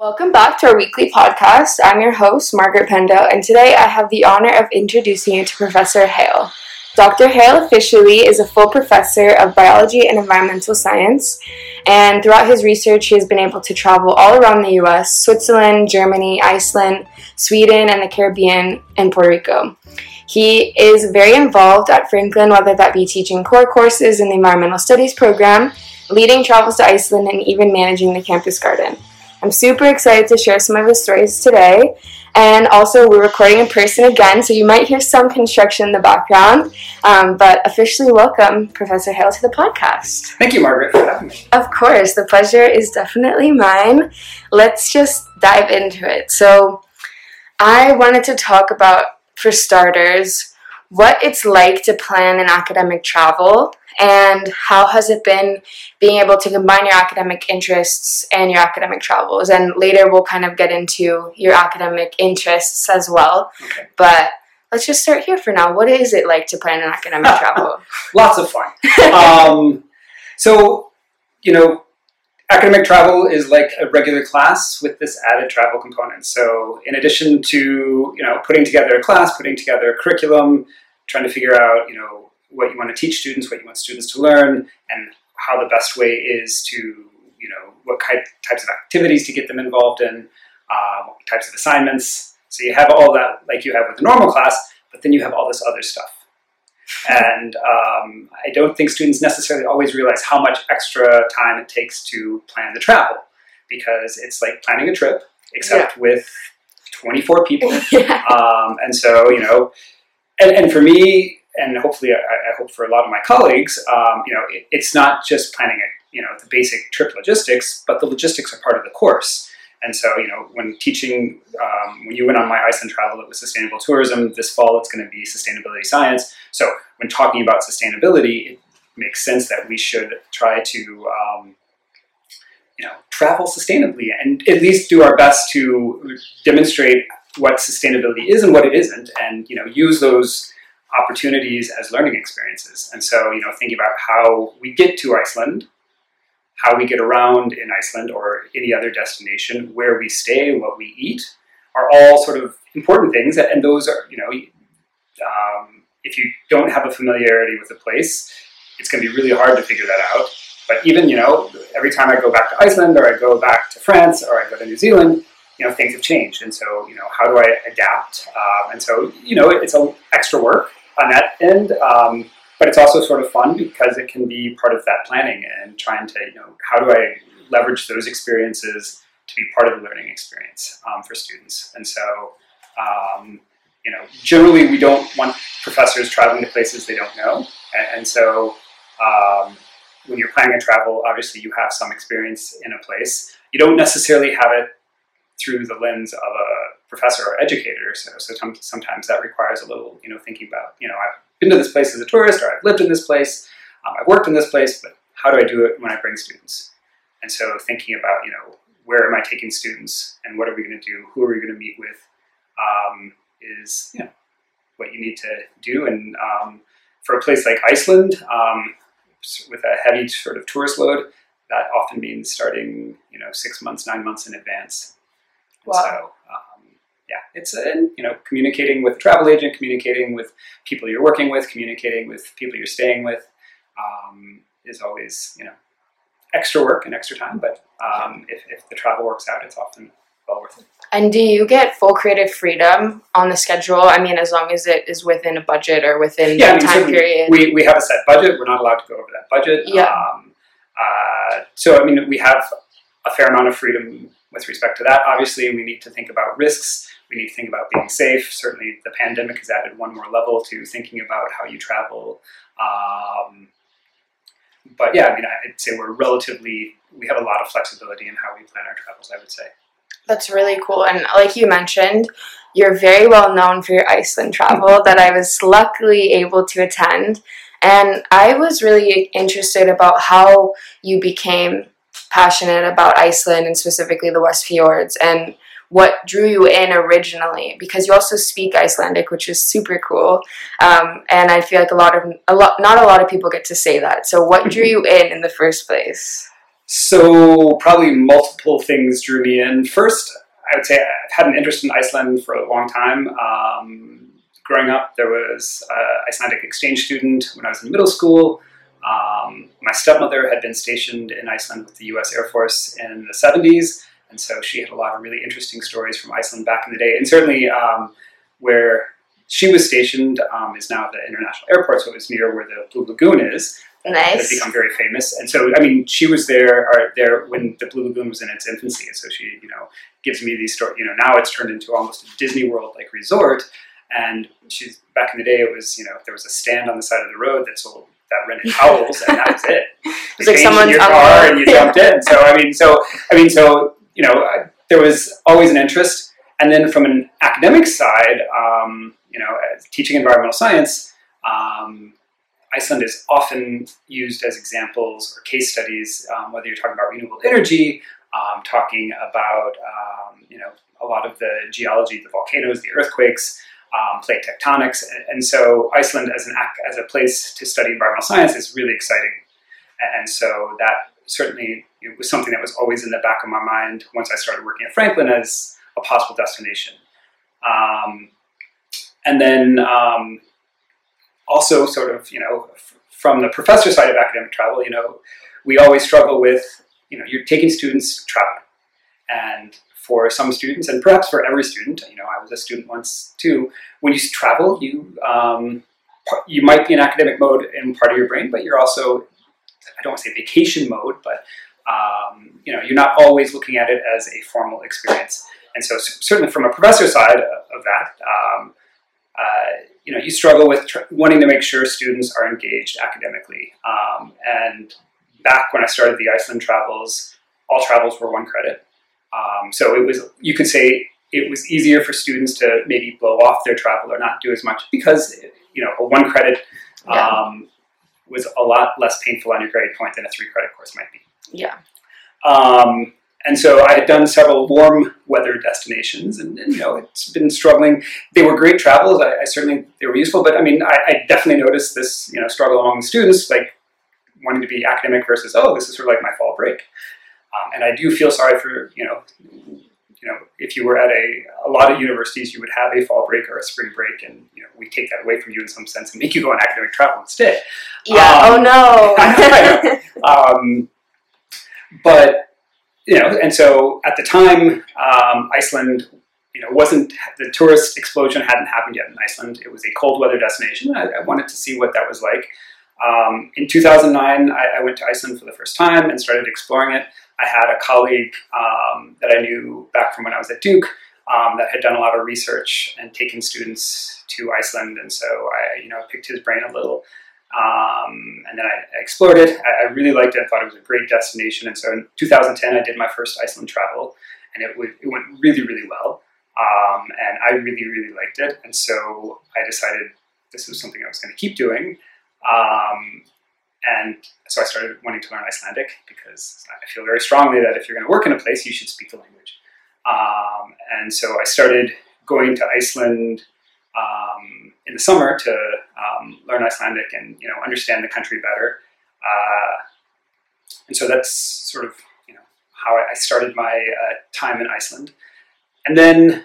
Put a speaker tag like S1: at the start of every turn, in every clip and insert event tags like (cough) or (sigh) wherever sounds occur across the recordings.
S1: Welcome back to our weekly podcast. I'm your host, Margaret Pendo, and today I have the honor of introducing you to Professor Hale. Dr. Hale officially is a full professor of biology and environmental science, and throughout his research, he has been able to travel all around the US, Switzerland, Germany, Iceland, Sweden, and the Caribbean, and Puerto Rico. He is very involved at Franklin, whether that be teaching core courses in the environmental studies program, leading travels to Iceland, and even managing the campus garden. I'm super excited to share some of his stories today. And also, we're recording in person again, so you might hear some construction in the background. Um, but officially, welcome Professor Hale to the podcast.
S2: Thank you, Margaret, for having me.
S1: Of course, the pleasure is definitely mine. Let's just dive into it. So, I wanted to talk about, for starters, what it's like to plan an academic travel and how has it been being able to combine your academic interests and your academic travels and later we'll kind of get into your academic interests as well
S2: Okay.
S1: but let's just start here for now what is it like to plan an academic (laughs) travel
S2: Lots of fun. (laughs) um, so, you know, academic travel is like a regular class with this added travel component. So, in addition to, you know, putting together a class, putting together a curriculum, trying to figure out, you know, what you want to teach students, what you want students to learn, and how the best way is to, you know, what kind, types of activities to get them involved in, what types of assignments. So, you have all that like you have with a normal class, but then you have all this other stuff. (laughs) And um, I don't think students necessarily always realize how much extra time it takes to plan the travel because it's like planning a trip, except with 24 people. (laughs)
S1: yeah
S2: Um, and so, you know, and, and for me, and hopefully I, I hope for a lot of my colleagues, um, you know, it, it's not just planning it, you know, the basic trip logistics, but the logistics are part of the course. And so, you know, when teaching, um, when you went on my Iceland travel, it was sustainable tourism. This fall, it's going to be sustainability science. So, when talking about sustainability, it makes sense that we should try to, um, you know, travel sustainably and at least do our best to demonstrate what sustainability is and what it isn't, and you know, use those opportunities as learning experiences. And so, you know, thinking about how we get to Iceland, how we get around in Iceland or any other destination, where we stay, what we eat, are all sort of important things. And those are, you know, um, if you don't have a familiarity with the place, it's going to be really hard to figure that out. But even, you know, every time I go back to Iceland or I go back to France or I go to New Zealand, you know, things have changed. And so, you know, how do I adapt? Um, and so, you know, it's a extra work on that end. Um, but it's also sort of fun because it can be part of that planning and trying to, you know, how do I leverage those experiences to be part of the learning experience um, for students? And so, um, you know, generally we don't want professors traveling to places they don't know. And, and so, um, when you're planning a travel, obviously you have some experience in a place. You don't necessarily have it through the lens of a professor or educator. So, so sometimes that requires a little, you know, thinking about, you know, I've been to this place as a tourist, or I've lived in this place, um, I've worked in this place, but how do I do it when I bring students? And so thinking about, you know, where am I taking students, and what are we going to do? Who are we going to meet with? Um, is you know what you need to do. And um, for a place like Iceland, um, with a heavy sort of tourist load, that often means starting, you know, six months, nine months in advance.
S1: Wow.
S2: So, um, yeah, it's uh, you know communicating with a travel agent, communicating with people you're working with, communicating with people you're staying with, um, is always you know extra work and extra time. But um, if, if the travel works out, it's often well worth it.
S1: and do you get full creative freedom on the schedule i mean as long as it is within a budget or within
S2: Yeah, I mean,
S1: time period
S2: We, we have a set budget. We're not allowed to go over that budget.
S1: Yeah.
S2: Um, uh, so, I mean, we have a fair amount of freedom with respect to that. Obviously, we need to think about risks. We need to think about being safe. Certainly, the pandemic has added one more level to thinking about how you travel. Um, but yeah, I mean, I'd say we're relatively, we have a lot of flexibility in how we plan our travels, I would say.
S1: That's really cool. And like you mentioned, you're very well known for your Iceland travel that I was luckily able to attend. And I was really interested about how you became passionate about Iceland and specifically the West Fjords and what drew you in originally because you also speak Icelandic, which is super cool. Um, and I feel like a lot of a lot not a lot of people get to say that. So what drew you in in the first place?
S2: So probably multiple things drew me in. First, I would say I've had an interest in Iceland for a long time. Um, growing up, there was an Icelandic exchange student when I was in middle school. Um, my stepmother had been stationed in Iceland with the U.S. Air Force in the 70s, and so she had a lot of really interesting stories from Iceland back in the day. And certainly, um, where she was stationed um, is now the international airport, so it was near where the Blue Lagoon is.
S1: Nice.
S2: It's become very famous, and so I mean, she was there or there when the Blue Lagoon was in its infancy, and so she, you know, gives me these stories. You know, now it's turned into almost a Disney World like resort, and she's back in the day. It was you know there was a stand on the side of the road that sold that rented (laughs) towels, and that was it.
S1: It's like
S2: changed in
S1: someone's
S2: your car and you jumped in. So I mean, so I mean, so you know, I, there was always an interest, and then from an academic side, um, you know, teaching environmental science. Um, Iceland is often used as examples or case studies, um, whether you're talking about renewable energy, um, talking about um, you know a lot of the geology, the volcanoes, the earthquakes, um, plate tectonics, and, and so Iceland as an as a place to study environmental science is really exciting, and so that certainly it was something that was always in the back of my mind once I started working at Franklin as a possible destination, um, and then um, also sort of you know f- from the professor side of academic travel, you know we always struggle with you know you're taking students traveling, and for some students, and perhaps for every student, you know, I was a student once too. When you travel, you um, you might be in academic mode in part of your brain, but you're also I don't want to say vacation mode, but um, you know, you're not always looking at it as a formal experience. And so, certainly from a professor side of that, um, uh, you know, you struggle with tr- wanting to make sure students are engaged academically. Um, and back when I started the Iceland travels, all travels were one credit. Um, so it was, you could say, it was easier for students to maybe blow off their travel or not do as much because you know a one credit
S1: Yeah.
S2: um, was a lot less painful on your grade point than a three credit course might be.
S1: Yeah.
S2: Um, and so I had done several warm weather destinations, and, and, you know it's been struggling. They were great travels. I, I certainly they were useful, but I mean I, I definitely noticed this you know struggle among the students, like wanting to be academic versus oh this is sort of like my fall break. Um, and I do feel sorry for you know you know if you were at a a lot of universities you would have a fall break or a spring break, and you know we take that away from you in some sense and make you go on academic travel instead.
S1: Yeah.
S2: Um,
S1: oh no. (laughs)
S2: I (laughs) um, but you know, and so at the time, um, Iceland, you know, wasn't the tourist explosion hadn't happened yet in Iceland. It was a cold weather destination. I, I wanted to see what that was like. Um, in 2009, I, I went to Iceland for the first time and started exploring it. I had a colleague um, that I knew back from when I was at Duke um, that had done a lot of research and taken students to Iceland, and so I, you know, picked his brain a little. Um, and then I, explored it. I, I really liked it. I thought it was a great destination. And so in 2010, I did my first Iceland travel, and it, would, it went really, really well. Um, and I really, really liked it. And so I decided this was something I was going to keep doing. Um, and so I started wanting to learn Icelandic because I feel very strongly that if you're going to work in a place, you should speak the language. Um, and so I started going to Iceland um, in the summer to um, learn Icelandic and you know understand the country better. Uh, and so that's sort of you know how I started my uh, time in Iceland. And then,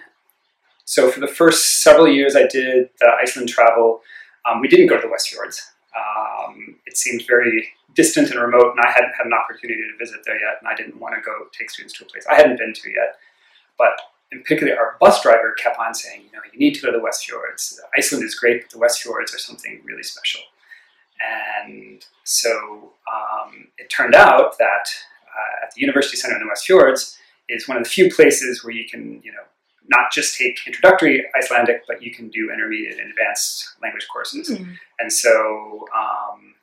S2: so for the first several years I did the Iceland travel, um, we didn't go to the West Fjords. Um, it seemed very distant and remote, and I hadn't had an opportunity to visit there yet, and I didn't want to go take students to a place I hadn't been to yet. But in particular, our bus driver kept on saying, you know, you need to go to the West Fjords. Iceland is great, but the West Fjords are something really special. And so um, it turned out that uh, at the University Center in the West Fjords is one of the few places where you can, you know, not just take introductory Icelandic, but you can do intermediate and advanced language courses.
S1: Mm.
S2: And so um,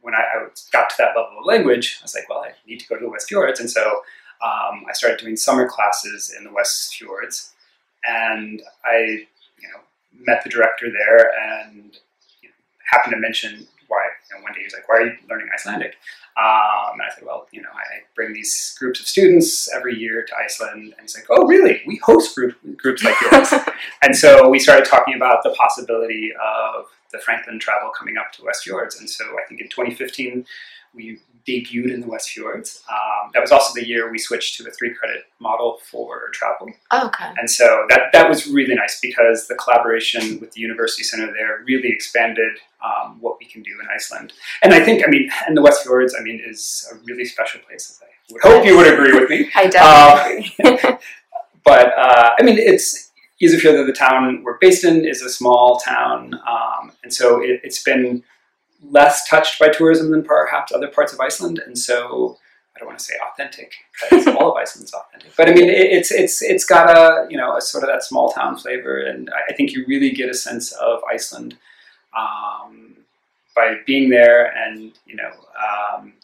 S2: when I, I got to that level of language, I was like, well, I need to go to the West Fjords. And so um, I started doing summer classes in the West Fjords. And I, you know, met the director there and you know, happened to mention why, you know, one day he was like, why are you learning Icelandic? Um, and I said, well, you know, I bring these groups of students every year to Iceland. And he's like, oh, really? We host group, groups like yours. (laughs) and so we started talking about the possibility of the Franklin travel coming up to West Fjords. And so I think in 2015, we debuted in the West Fjords. Um, that was also the year we switched to a three credit model for travel.
S1: Oh, okay.
S2: And so that, that was really nice because the collaboration with the University Center there really expanded um, what we can do in Iceland. And I think, I mean, and the West Fjords, I mean, is a really special place. I would hope you would agree with me. (laughs)
S1: I definitely agree. (laughs)
S2: But uh, I mean, it's Ísafjörður, the town we're based in, is a small town, um, and so it, it's been less touched by tourism than perhaps other parts of Iceland, and so I don't want to say authentic because (laughs) all of Iceland's authentic, but I mean it, it's it's it's got a you know a sort of that small town flavor, and I think you really get a sense of Iceland um, by being there, and you know. Um,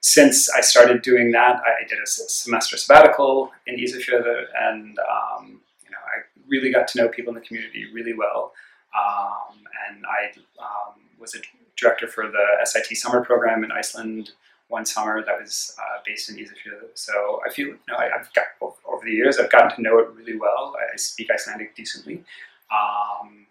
S2: since I started doing that, I did a semester sabbatical in Ísafjörður, and um, you know I really got to know people in the community really well. Um, and I um, was a director for the SIT summer program in Iceland one summer that was uh, based in Ísafjörður. So I feel, you know, I, have got over the years I've gotten to know it really well. I speak Icelandic decently, um,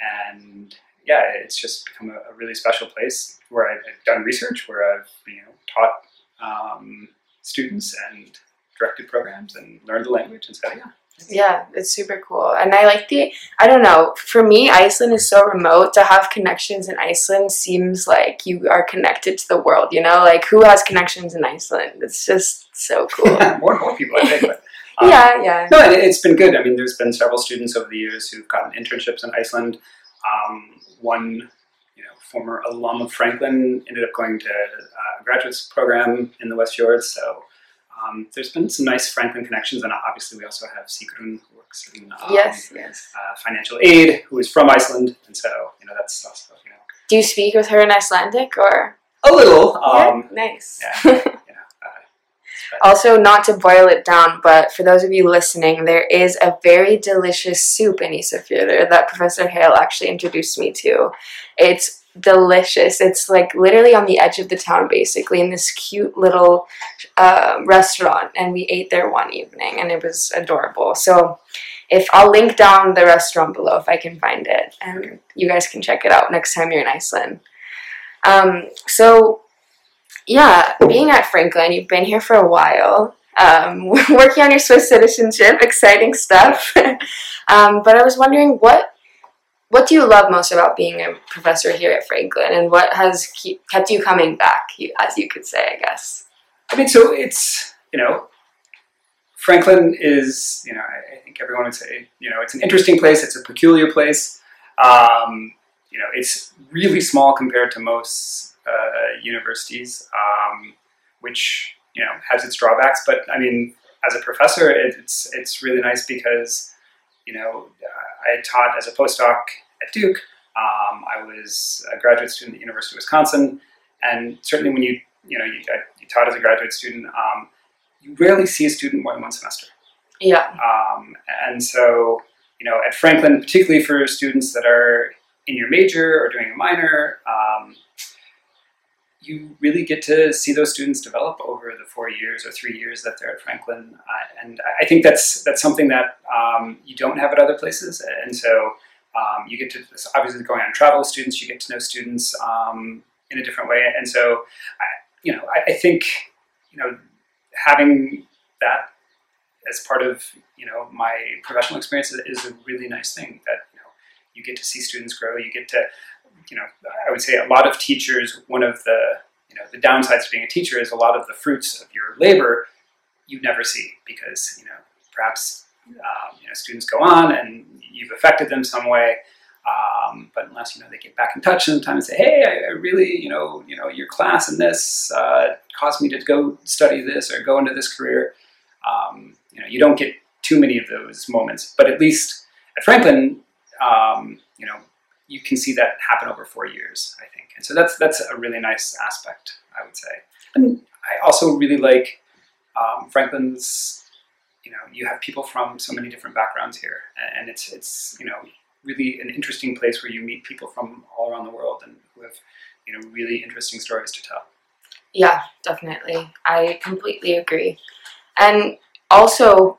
S2: and yeah, it's just become a, a, really special place where I've, done research, where I've you know taught um, students and directed programs and learned the language and so yeah.
S1: Yeah, it's super cool. And I like the, I don't know, for me, Iceland is so remote. To have connections in Iceland seems like you are connected to the world, you know? Like, who has connections in Iceland? It's just so cool.
S2: more and more people, I think. But, (laughs) um,
S1: yeah, yeah.
S2: No, it's been good. I mean, there's been several students over the years who've gotten internships in Iceland. Um, one, you know, former alum of Franklin ended up going to a graduate program in the West Fjords. So um, there's been some nice Franklin connections, and obviously we also have Sigrun, who works in um,
S1: yes, yes.
S2: Uh, financial aid, who is from Iceland, and so you know that's also you know.
S1: Do you speak with her in Icelandic or?
S2: A little. Um,
S1: yeah, nice.
S2: Yeah, (laughs)
S1: also, not to boil it down, but for those of you listening, there is a very delicious soup in Ísafjörður that Professor Hale actually introduced me to. It's delicious. It's like literally on the edge of the town, basically, in this cute little uh, restaurant. And we ate there one evening, and it was adorable. So, if I'll link down the restaurant below if I can find it, and you guys can check it out next time you're in Iceland. Um, so, yeah, being at Franklin, you've been here for a while. Um, (laughs) working on your Swiss citizenship, exciting stuff. (laughs) um, but I was wondering what what do you love most about being a professor here at Franklin, and what has keep, kept you coming back, as you could say, I guess?
S2: I mean, so it's you know, Franklin is you know, I, I think everyone would say you know, it's an interesting place. It's a peculiar place. Um, you know, it's really small compared to most uh, universities, um, which you know has its drawbacks. But I mean, as a professor, it's it's really nice because you know, I taught as a postdoc at Duke. Um, I was a graduate student at the University of Wisconsin, and certainly when you you know you, you taught as a graduate student, um, you rarely see a student more than one semester.
S1: Yeah.
S2: Um, and so you know, at Franklin, particularly for students that are in your major or doing a minor, um, you really get to see those students develop over the four years or three years that they're at Franklin, uh, and I think that's that's something that um, you don't have at other places. And so um, you get to obviously going on travel with students, you get to know students um, in a different way. And so, I, you know, I, I, think you know having that as part of you know my professional experience is, a really nice thing. That you know you get to see students grow, you get to you know, I would say a lot of teachers, one of the, you know, the downsides of being a teacher is a lot of the fruits of your labor you never see because, you know, perhaps, um, you know, students go on and you've affected them some way. Um, but unless you know they get back in touch sometimes and say, "Hey, I, I, really, you know, you know, your class and this uh, caused me to go study this or go into this career," um, you know, you don't get too many of those moments. But at least at Franklin, um, you know, you can see that happen over four years, I think. And so that's that's a really nice aspect, I would say. And I also really like um, Franklin's. You know, you have people from so many different backgrounds here, and it's it's you know really an interesting place where you meet people from all around the world and who have you know really interesting stories to tell.
S1: Yeah, definitely. I completely agree. And also,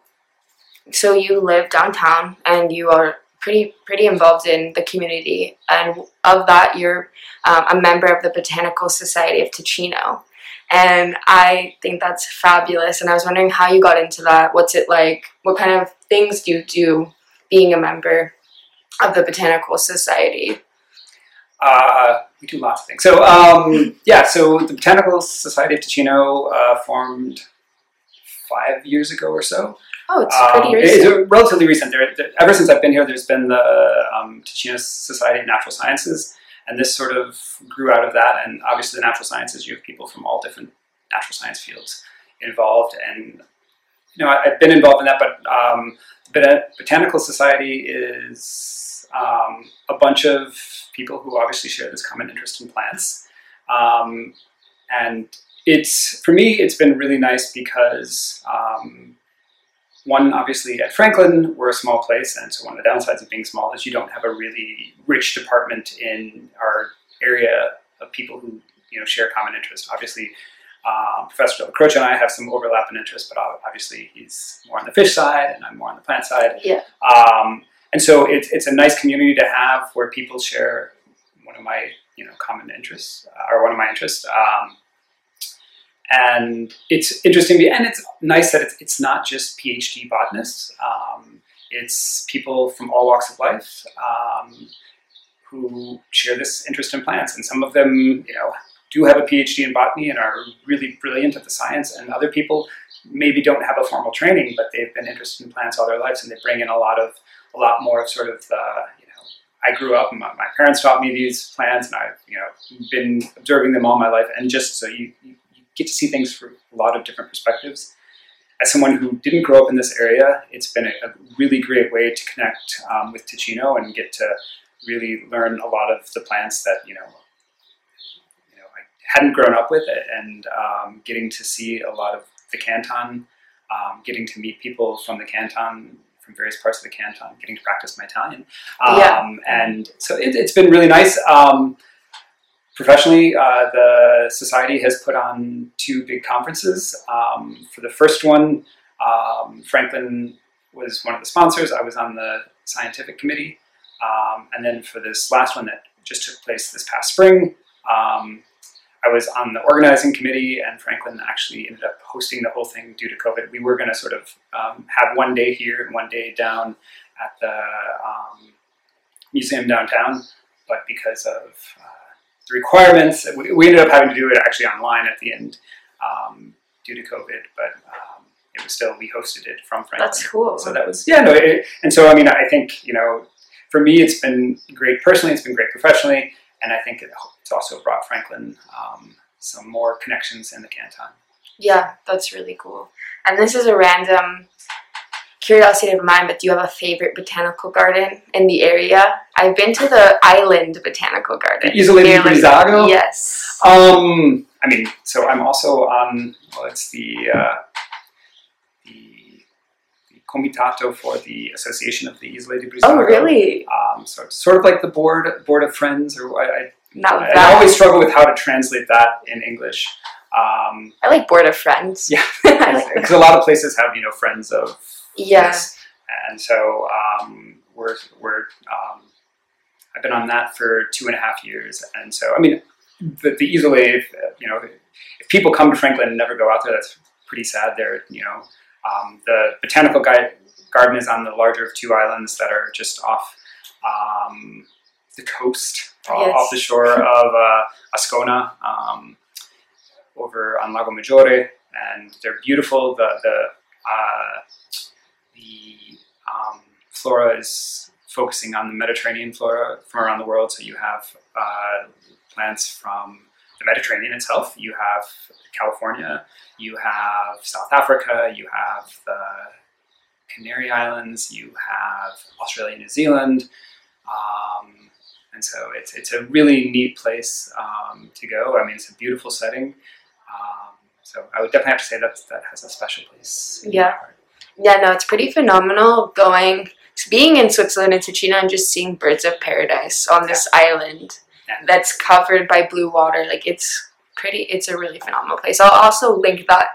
S1: so you live downtown and you are pretty pretty involved in the community, and of that, you're um, a member of the Botanical Society of Ticino. And I think that's fabulous. And I was wondering how you got into that. What's it like? What kind of things do you do being a member of the Botanical Society?
S2: Uh, we do lots of things. So um, yeah, so the Botanical Society of Ticino uh, formed five years ago or so.
S1: Oh, it's pretty
S2: Um,
S1: recent.
S2: It's relatively recent. There, there- ever since I've been here, there's been the um, Ticino Society of Natural Sciences, and this sort of grew out of that. And obviously, the natural sciences, you have people from all different natural science fields involved. And you know, I, I've been involved in that, but um, the Botanical Society is um, a bunch of people who obviously share this common interest in plants. Um, and it's for me, it's been really nice because um, one, obviously, at Franklin, we're a small place, and so one of the downsides of being small is you don't have a really rich department in our area of people who you know share common interests. Obviously, um, Professor Del Croce and I have some overlap in interest, but obviously he's more on the fish side, and I'm more on the plant side.
S1: Yeah.
S2: Um, and so it's it's a nice community to have where people share one of my you know common interests uh, or one of my interests. Um, and it's interesting, and it's nice that it's, it's not just PhD botanists. Um, it's people from all walks of life um, who share this interest in plants, and some of them, you know, do have a PhD in botany and are really brilliant at the science, and other people maybe don't have a formal training, but they've been interested in plants all their lives, and they bring in a lot of a lot more of sort of the you know. I grew up, my, my parents taught me these plants, and I've you know been observing them all my life, and just so you you get to see things from a lot of different perspectives. As someone who didn't grow up in this area, it's been a, a really great way to connect um, with Ticino and get to really learn a lot of the plants that you know you know I hadn't grown up with, it, and um, getting to see a lot of the canton, um, getting to meet people from the canton, from various parts of the canton, getting to practice my Italian, um,
S1: Yeah.
S2: and so it, it's been really nice. Um, professionally, uh, the society has put on two big conferences. Um, for the first one, um, Franklin was one of the sponsors. I was on the scientific committee. Um, and then for this last one that just took place this past spring, um, I was on the organizing committee, and Franklin actually ended up hosting the whole thing due to COVID. We were going to sort of um, have one day here and one day down at the um, museum downtown, but because of uh, the requirements, we, we ended up having to do it actually online at the end um, due to COVID. But um, it was still we hosted it from Franklin.
S1: That's cool.
S2: So that was yeah no, it, and so I mean I think you know for me it's been great personally, it's been great professionally, and I think it, it's also brought Franklin um, some more connections in the canton.
S1: Yeah, that's really cool. And this is a random curiosity of mine, but do you have a favorite botanical garden in the area? I've been to the Island Botanical Garden.
S2: Di
S1: near
S2: Brissago?
S1: Yes.
S2: Um, I mean, so I'm also on well, it's the uh, the, the Comitato for the Association of the Isola di Brissago.
S1: Oh, really?
S2: Um, so it's sort of like the board board of friends, or I, I
S1: Not
S2: I
S1: that.
S2: always struggle with how to translate that in English. Um,
S1: I like Board of Friends.
S2: Yeah. (laughs)
S1: I
S2: because (laughs) a lot of places have you know friends of This. and so um, we're we're um, I've been on that for two and a half years, and so I mean the, the Isola, if, uh, you know, if people come to Franklin and never go out there, that's pretty sad. There, you know, um, the botanical guide, garden is on the larger of two islands that are just off um, the coast, off-
S1: Yes.
S2: off the shore (laughs) of uh, Ascona, um, over on Lago Maggiore, and they're beautiful. The the uh, the um, flora is focusing on the Mediterranean flora from around the world. So you have uh, plants from the Mediterranean itself. You have California. You have South Africa. You have the Canary Islands. You have Australia, New Zealand. Um, and so it's, it's a really neat place um, to go. I mean, it's a beautiful setting. Um, so I would definitely have to say that that has a special place. in my
S1: Yeah.
S2: heart.
S1: Yeah, no, it's pretty phenomenal going, being in Switzerland and Ticino and just seeing birds of paradise on this island
S2: Yeah.
S1: that's covered by blue water. Like it's pretty, it's a really phenomenal place. I'll also link that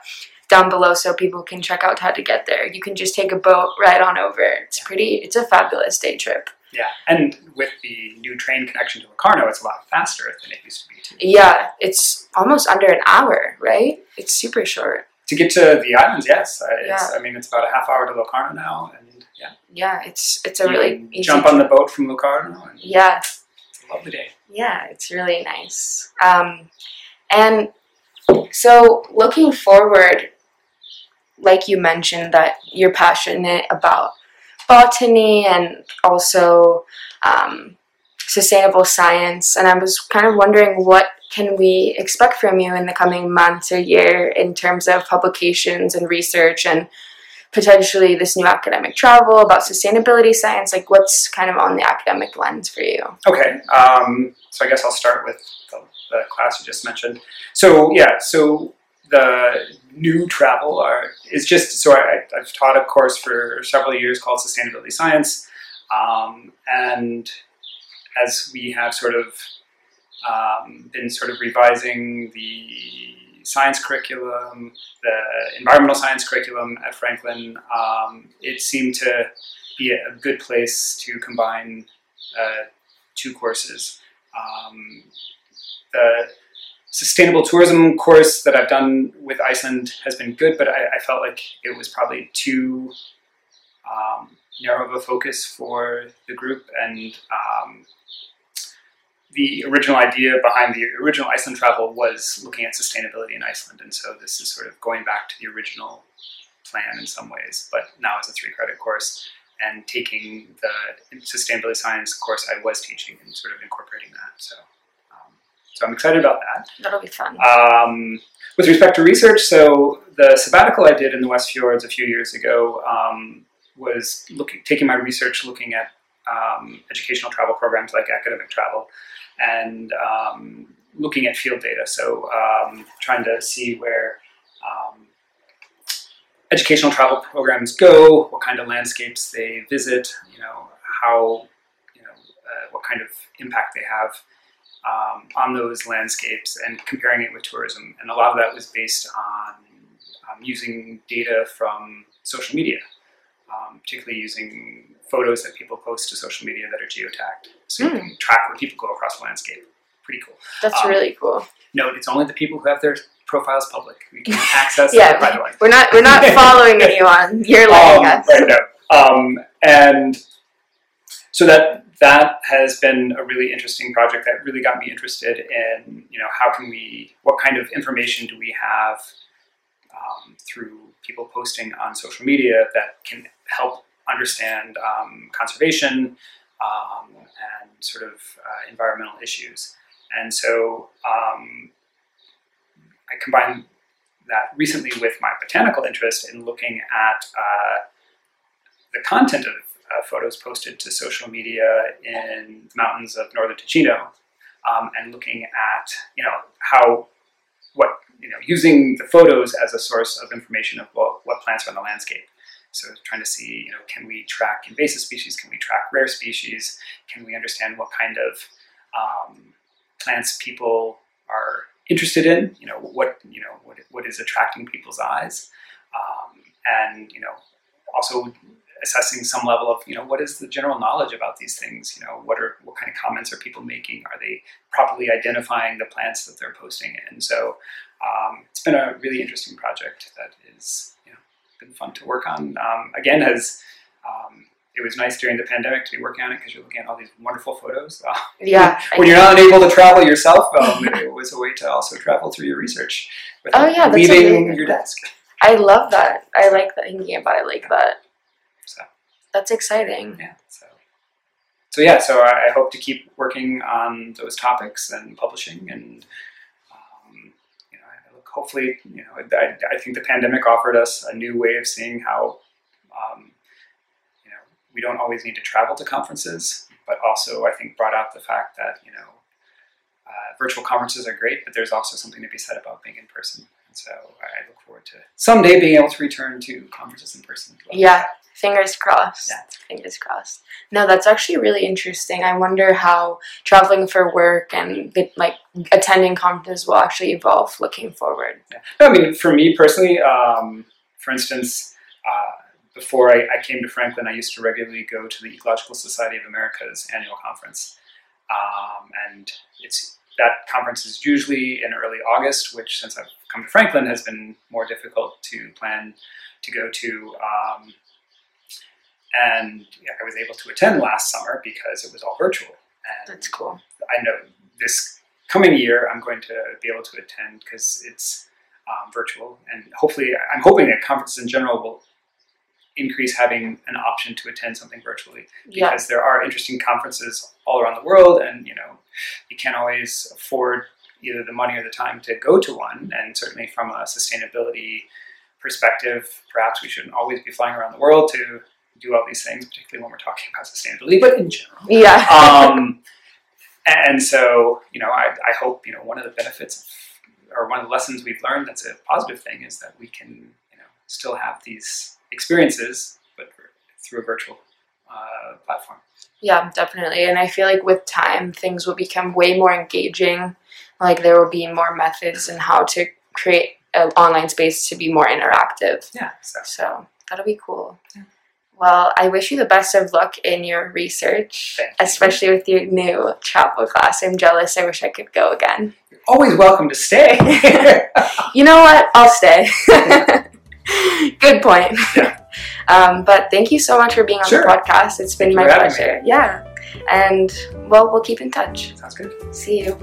S1: down below so people can check out how to get there. You can just take a boat right on over. It's pretty, it's a fabulous day trip.
S2: Yeah, and with the new train connection to Locarno, it's a lot faster than it used to be. Too.
S1: Yeah, it's almost under an hour, right? It's super short.
S2: To get to the islands, yes. It's,
S1: Yeah.
S2: I mean, it's about a half hour to Locarno now, and yeah,
S1: Yeah, it's it's a
S2: you
S1: really
S2: jump on the boat from Locarno, and
S1: Yeah,
S2: it's a lovely day.
S1: yeah, it's really nice. Um, and so looking forward, like you mentioned, that you're passionate about botany and also um, sustainable science, and I was kind of wondering what can we expect from you in the coming months or year in terms of publications and research and potentially this new academic travel about sustainability science like what's kind of on the academic lens for you
S2: Okay, um, so I guess I'll start with the, the class you just mentioned. So yeah, so the new travel are, is just so I, I've taught a course for several years called Sustainability Science, um, and as we have sort of um, been sort of revising the science curriculum, the environmental science curriculum at Franklin, um, it seemed to be a good place to combine uh, two courses. Um, the sustainable tourism course that I've done with Iceland has been good, but I, I felt like it was probably too um, narrow of a focus for the group, and um, the original idea behind the original Iceland travel was looking at sustainability in Iceland, and so this is sort of going back to the original plan in some ways, but now it's a three credit course and taking the sustainability science course I was teaching and sort of incorporating that. So, um, so I'm excited about that.
S1: that'll be fun
S2: Um, with respect to research, so the sabbatical I did in the West Fjords a few years ago um, was looking, taking my research, looking at um, educational travel programs like academic travel, and um, looking at field data. So um, trying to see where um, educational travel programs go, what kind of landscapes they visit, you know, how, you know, uh, what kind of impact they have um, on those landscapes and comparing it with tourism. And a lot of that was based on um, using data from social media, um, particularly using photos that people post to social media that are geotagged. So you can track where people go across the landscape. Pretty cool.
S1: that's
S2: um,
S1: really cool
S2: No, it's only the people who have their profiles public. We can (laughs) access
S1: Yeah.
S2: the private ones.
S1: we're not we're not (laughs) following anyone you're letting
S2: Um,
S1: us
S2: right, no. Um, and so that that has been a really interesting project that really got me interested in you know how can we what kind of information do we have um, through people posting on social media that can help understand um, conservation um, and sort of uh, environmental issues and so um, I combined that recently with my botanical interest in looking at uh, the content of uh, photos posted to social media in the mountains of northern Ticino, um, and looking at you know how what you know using the photos as a source of information of what, what plants are in the landscape. So trying to see you know can we track invasive species, can we track rare species, can we understand what kind of um, plants people are interested in, you know what you know what, what is attracting people's eyes, um, and you know also assessing some level of you know what is the general knowledge about these things? You know what are what kind of comments are people making? Are they properly identifying the plants that they're posting and so um, it's been a really interesting project that is you know been fun to work on. Um, again has um, it was nice during the pandemic to be working on it because you're looking at all these wonderful photos. Uh, (laughs)
S1: yeah. I
S2: when you're not able to travel yourself um, it was a way to also travel through your research without
S1: Oh, yeah, that's
S2: leaving
S1: amazing.
S2: your desk.
S1: I love that. I like that thinking about it like that.
S2: So.
S1: That's exciting.
S2: Yeah so. So yeah so I, I hope to keep working on those topics and publishing and um, you know I look, hopefully you know I, I think the pandemic offered us a new way of seeing how um, you know we don't always need to travel to conferences but also I think brought out the fact that you know uh, virtual conferences are great but there's also something to be said about being in person. So I look forward to someday being able to return to conferences in person
S1: yeah fingers crossed.
S2: Yeah.
S1: fingers crossed. No that's actually really interesting. I wonder how traveling for work and like attending conferences will actually evolve looking forward.
S2: No, I mean, for me personally, um, for instance, uh, before I, I, came to Franklin, I used to regularly go to the Ecological Society of America's annual conference, um, and it's that conference is usually in early August, which since I've come to Franklin has been more difficult to plan to go to. Um, and yeah, I was able to attend last summer because it was all virtual.
S1: And That's cool.
S2: I know this coming year I'm going to be able to attend because it's um, virtual, and hopefully, I'm hoping that conferences in general will increase having an option to attend something virtually because yeah. there are interesting conferences all around the world, and you know, you can't always afford either the money or the time to go to one, and certainly from a sustainability perspective, perhaps we shouldn't always be flying around the world to do all these things, particularly when we're talking about sustainability, but in general.
S1: Yeah. (laughs)
S2: um, and so, you know, I, I hope, you know, one of the benefits or one of the lessons we've learned that's a positive thing is that we can, you know, still have these experiences, but through a virtual uh, platform.
S1: Yeah, definitely. And I feel like with time, things will become way more engaging. Like there will be more methods and how to create an online space to be more interactive.
S2: Yeah.
S1: So, so that'll be cool. Yeah. Well, I wish you the best of luck in your research, especially with your new chapel class. I'm jealous. I wish I could go again.
S2: You're always welcome to stay. (laughs)
S1: you know what? I'll stay. (laughs) Good point. Yeah. Um, but thank you so much for being on sure. the podcast. It's been my pleasure. Yeah. And well, we'll keep in touch.
S2: Sounds good.
S1: See you.